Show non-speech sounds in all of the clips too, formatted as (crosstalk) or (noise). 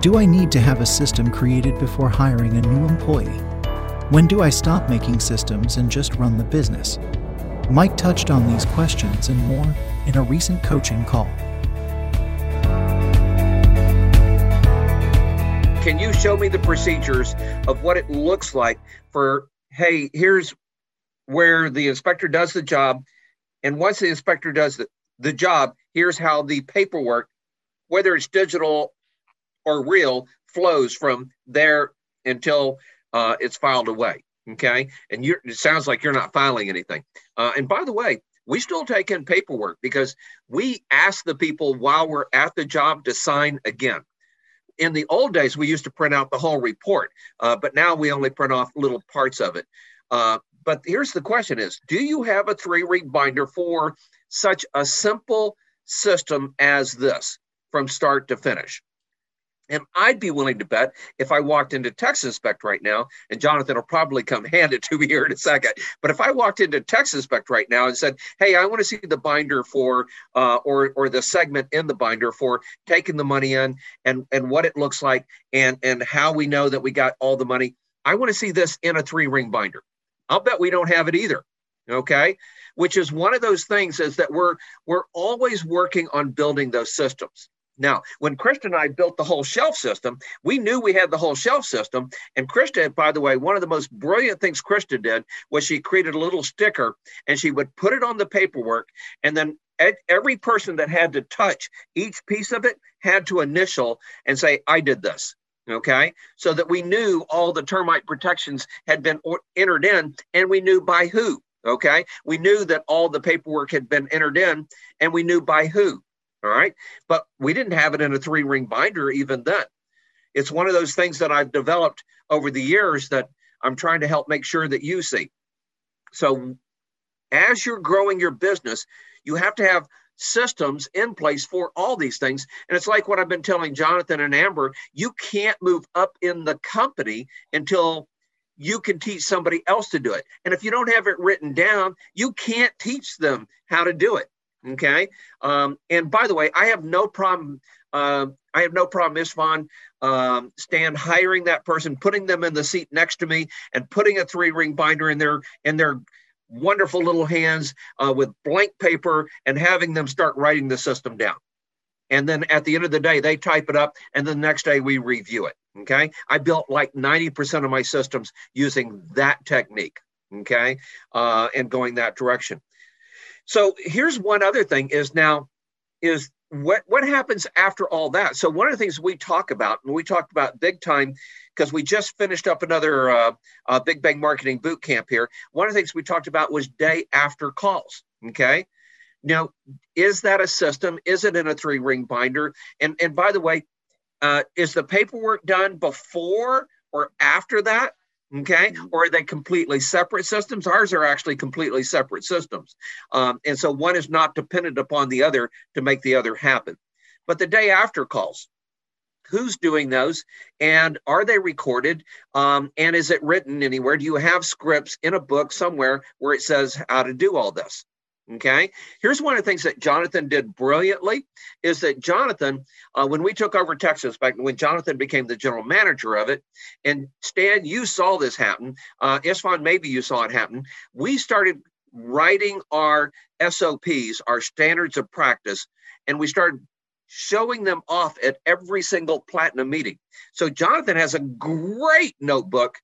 Do I need to have a system created before hiring a new employee? When do I stop making systems and just run the business? Mike touched on these questions and more in a recent coaching call. Can you show me the procedures of what it looks like for, hey, here's where the inspector does the job. And once the inspector does the, the job, here's how the paperwork, whether it's digital or real flows from there until uh, it's filed away. Okay. And you it sounds like you're not filing anything. Uh, and by the way, we still take in paperwork because we ask the people while we're at the job to sign again. In the old days, we used to print out the whole report, uh, but now we only print off little parts of it. Uh, but here's the question is, do you have a three ring binder for such a simple system as this from start to finish? And I'd be willing to bet if I walked into Texas Inspect right now, and Jonathan will probably come (laughs) hand it to me here in a second. But if I walked into Texas Inspect right now and said, "Hey, I want to see the binder for, uh, or or the segment in the binder for taking the money in, and and what it looks like, and and how we know that we got all the money," I want to see this in a three ring binder. I'll bet we don't have it either. Okay, which is one of those things is that we're we're always working on building those systems now, when Krista and I built the whole shelf system, we knew we had the whole shelf system. And Krista, by the way, one of the most brilliant things Krista did was she created a little sticker and she would put it on the paperwork. And then every person that had to touch each piece of it had to initial and say, I did this. Okay. So that we knew all the termite protections had been entered in and we knew by who. Okay. We knew that all the paperwork had been entered in and we knew by who. All right. But we didn't have it in a three ring binder even then. It's one of those things that I've developed over the years that I'm trying to help make sure that you see. So as you're growing your business, you have to have systems in place for all these things. And it's like what I've been telling Jonathan and Amber you can't move up in the company until you can teach somebody else to do it. And if you don't have it written down, you can't teach them how to do it. Okay. Um, and by the way, I have no problem. Uh, I have no problem, Istvan, um, Stan hiring that person, putting them in the seat next to me, and putting a three ring binder in their in their wonderful little hands uh, with blank paper, and having them start writing the system down. And then at the end of the day, they type it up, and the next day we review it. Okay. I built like 90% of my systems using that technique. Okay. Uh, and going that direction. So here's one other thing is now is what what happens after all that? So one of the things we talk about, and we talked about big time because we just finished up another uh, uh, Big Bang Marketing Boot Camp here. One of the things we talked about was day after calls. Okay. Now, is that a system? Is it in a three ring binder? And and by the way, uh, is the paperwork done before or after that? Okay? Mm-hmm. or are they completely separate systems? Ours are actually completely separate systems. Um, and so one is not dependent upon the other to make the other happen. But the day after calls who's doing those? And are they recorded? Um, and is it written anywhere? Do you have scripts in a book somewhere where it says how to do all this Okay. Here's one of the things that Jonathan did brilliantly is that Jonathan, uh, when we took over Texas back when Jonathan became the general manager of it, and Stan, you saw this happen. Uh, Istvan, maybe you saw it happen. We started writing our SOPs, our standards of practice, and we started showing them off at every single platinum meeting. So Jonathan has a great notebook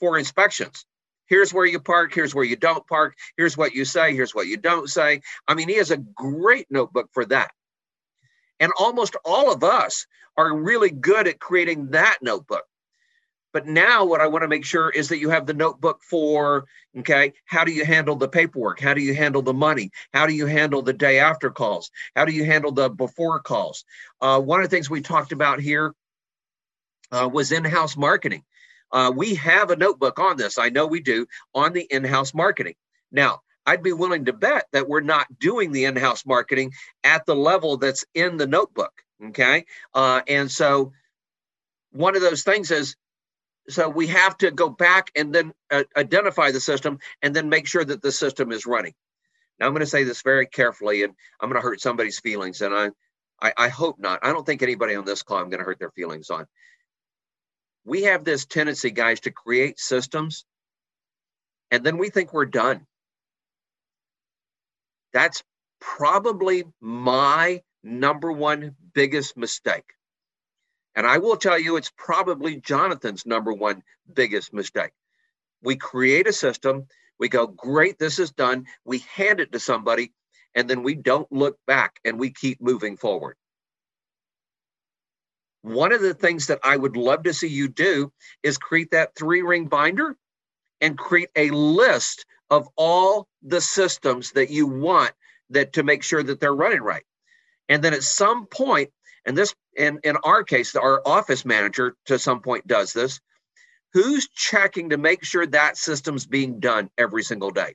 for inspections. Here's where you park, here's where you don't park, here's what you say, here's what you don't say. I mean, he has a great notebook for that. And almost all of us are really good at creating that notebook. But now what I want to make sure is that you have the notebook for, okay, how do you handle the paperwork? How do you handle the money? How do you handle the day after calls? How do you handle the before calls? Uh, one of the things we talked about here uh, was in-house marketing. Uh, we have a notebook on this. I know we do on the in-house marketing. Now, I'd be willing to bet that we're not doing the in-house marketing at the level that's in the notebook. Okay, uh, and so one of those things is so we have to go back and then uh, identify the system and then make sure that the system is running. Now I'm going to say this very carefully, and I'm going to hurt somebody's feelings, and I, I, I hope not. I don't think anybody on this call I'm going to hurt their feelings on. We have this tendency, guys, to create systems, and then we think we're done. That's probably my number one biggest mistake. And I will tell you, it's probably Jonathan's number one biggest mistake. We create a system, we go, great, this is done. We hand it to somebody, and then we don't look back and we keep moving forward. One of the things that I would love to see you do is create that three ring binder and create a list of all the systems that you want that to make sure that they're running right. And then at some point, and this in, in our case, our office manager to some point does this. Who's checking to make sure that system's being done every single day?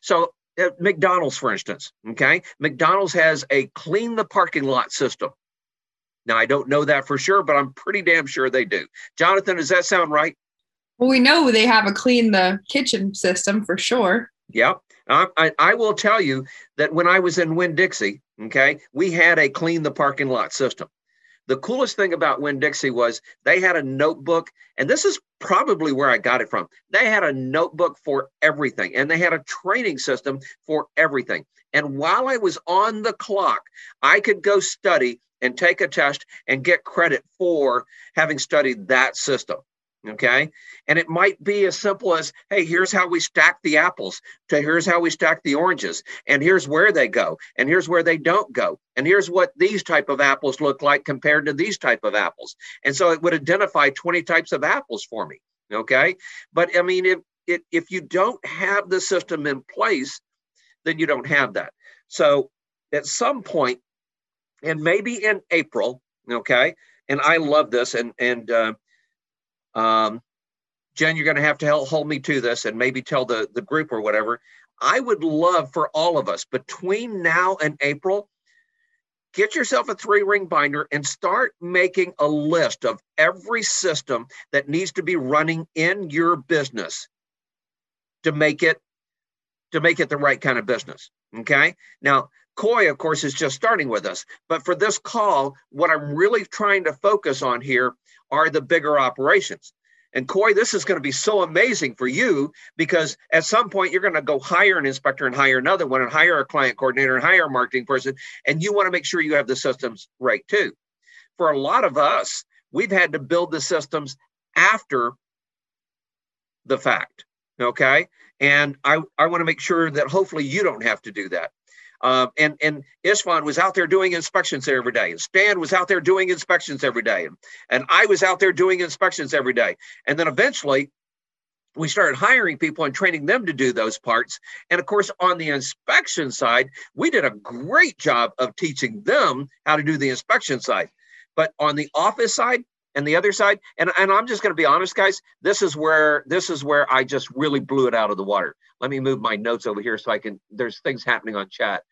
So at McDonald's, for instance, okay, McDonald's has a clean the parking lot system. Now I don't know that for sure, but I'm pretty damn sure they do. Jonathan, does that sound right? Well, we know they have a clean the kitchen system for sure. Yep. I, I, I will tell you that when I was in Winn Dixie, okay, we had a clean the parking lot system. The coolest thing about Winn Dixie was they had a notebook, and this is probably where I got it from. They had a notebook for everything, and they had a training system for everything. And while I was on the clock, I could go study and take a test and get credit for having studied that system. Okay. And it might be as simple as, hey, here's how we stack the apples, to here's how we stack the oranges, and here's where they go, and here's where they don't go, and here's what these type of apples look like compared to these type of apples. And so it would identify 20 types of apples for me. Okay. But I mean, if if you don't have the system in place, then you don't have that. So at some point, and maybe in April, okay, and I love this, and and uh, um, Jen, you're going to have to help hold me to this and maybe tell the, the group or whatever. I would love for all of us between now and April, get yourself a three ring binder and start making a list of every system that needs to be running in your business to make it to make it the right kind of business. Okay. Now, Coy, of course, is just starting with us. But for this call, what I'm really trying to focus on here are the bigger operations. And Coy, this is going to be so amazing for you because at some point you're going to go hire an inspector and hire another one and hire a client coordinator and hire a marketing person. And you want to make sure you have the systems right too. For a lot of us, we've had to build the systems after the fact. Okay. And I, I want to make sure that hopefully you don't have to do that. Um, and and Istvan was out there doing inspections every day, and Stan was out there doing inspections every day, and, and I was out there doing inspections every day. And then eventually, we started hiring people and training them to do those parts. And of course, on the inspection side, we did a great job of teaching them how to do the inspection side. But on the office side, and the other side and, and i'm just going to be honest guys this is where this is where i just really blew it out of the water let me move my notes over here so i can there's things happening on chat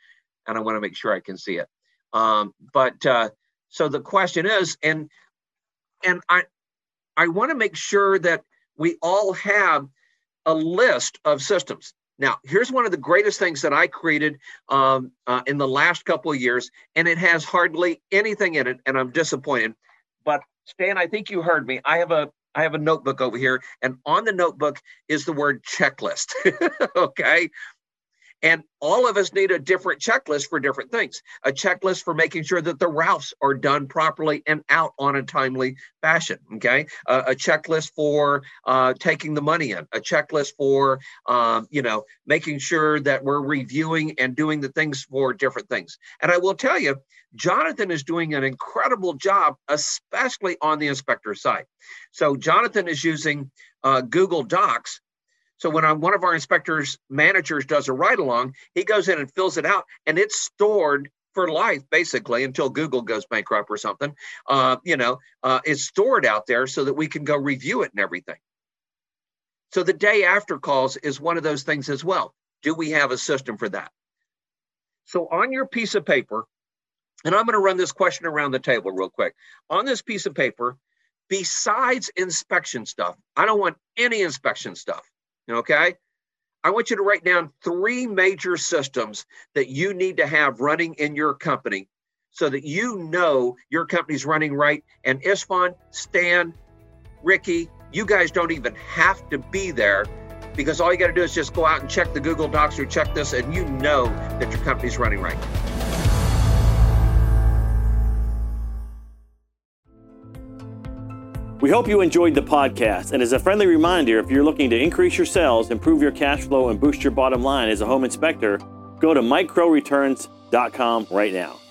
and I want to make sure I can see it. Um, but uh, so the question is, and and I I want to make sure that we all have a list of systems. Now, here's one of the greatest things that I created um, uh, in the last couple of years, and it has hardly anything in it, and I'm disappointed. But Stan, I think you heard me. I have a I have a notebook over here, and on the notebook is the word checklist. (laughs) okay, And all of us need a different checklist for different things. A checklist for making sure that the routes are done properly and out on a timely fashion. Okay, uh, a checklist for uh, taking the money in. A checklist for um, you know making sure that we're reviewing and doing the things for different things. And I will tell you, Jonathan is doing an incredible job, especially on the inspector side. So Jonathan is using uh, Google Docs so when one of our inspectors managers does a ride along, he goes in and fills it out, and it's stored for life basically until Google goes bankrupt or something. Uh, you know, uh, it's stored out there so that we can go review it and everything. So the day after calls is one of those things as well. Do we have a system for that? So on your piece of paper, and I'm going to run this question around the table real quick. On this piece of paper, besides inspection stuff, I don't want any inspection stuff. Okay. I want you to write down three major systems that you need to have running in your company so that you know your company's running right. And Istvan, Stan, Ricky, you guys don't even have to be there because all you got to do is just go out and check the Google Docs or check this, and you know that your company's running right. We hope you enjoyed the podcast. And as a friendly reminder, if you're looking to increase your sales, improve your cash flow, and boost your bottom line as a home inspector, go to mikecrowreturns.com right now.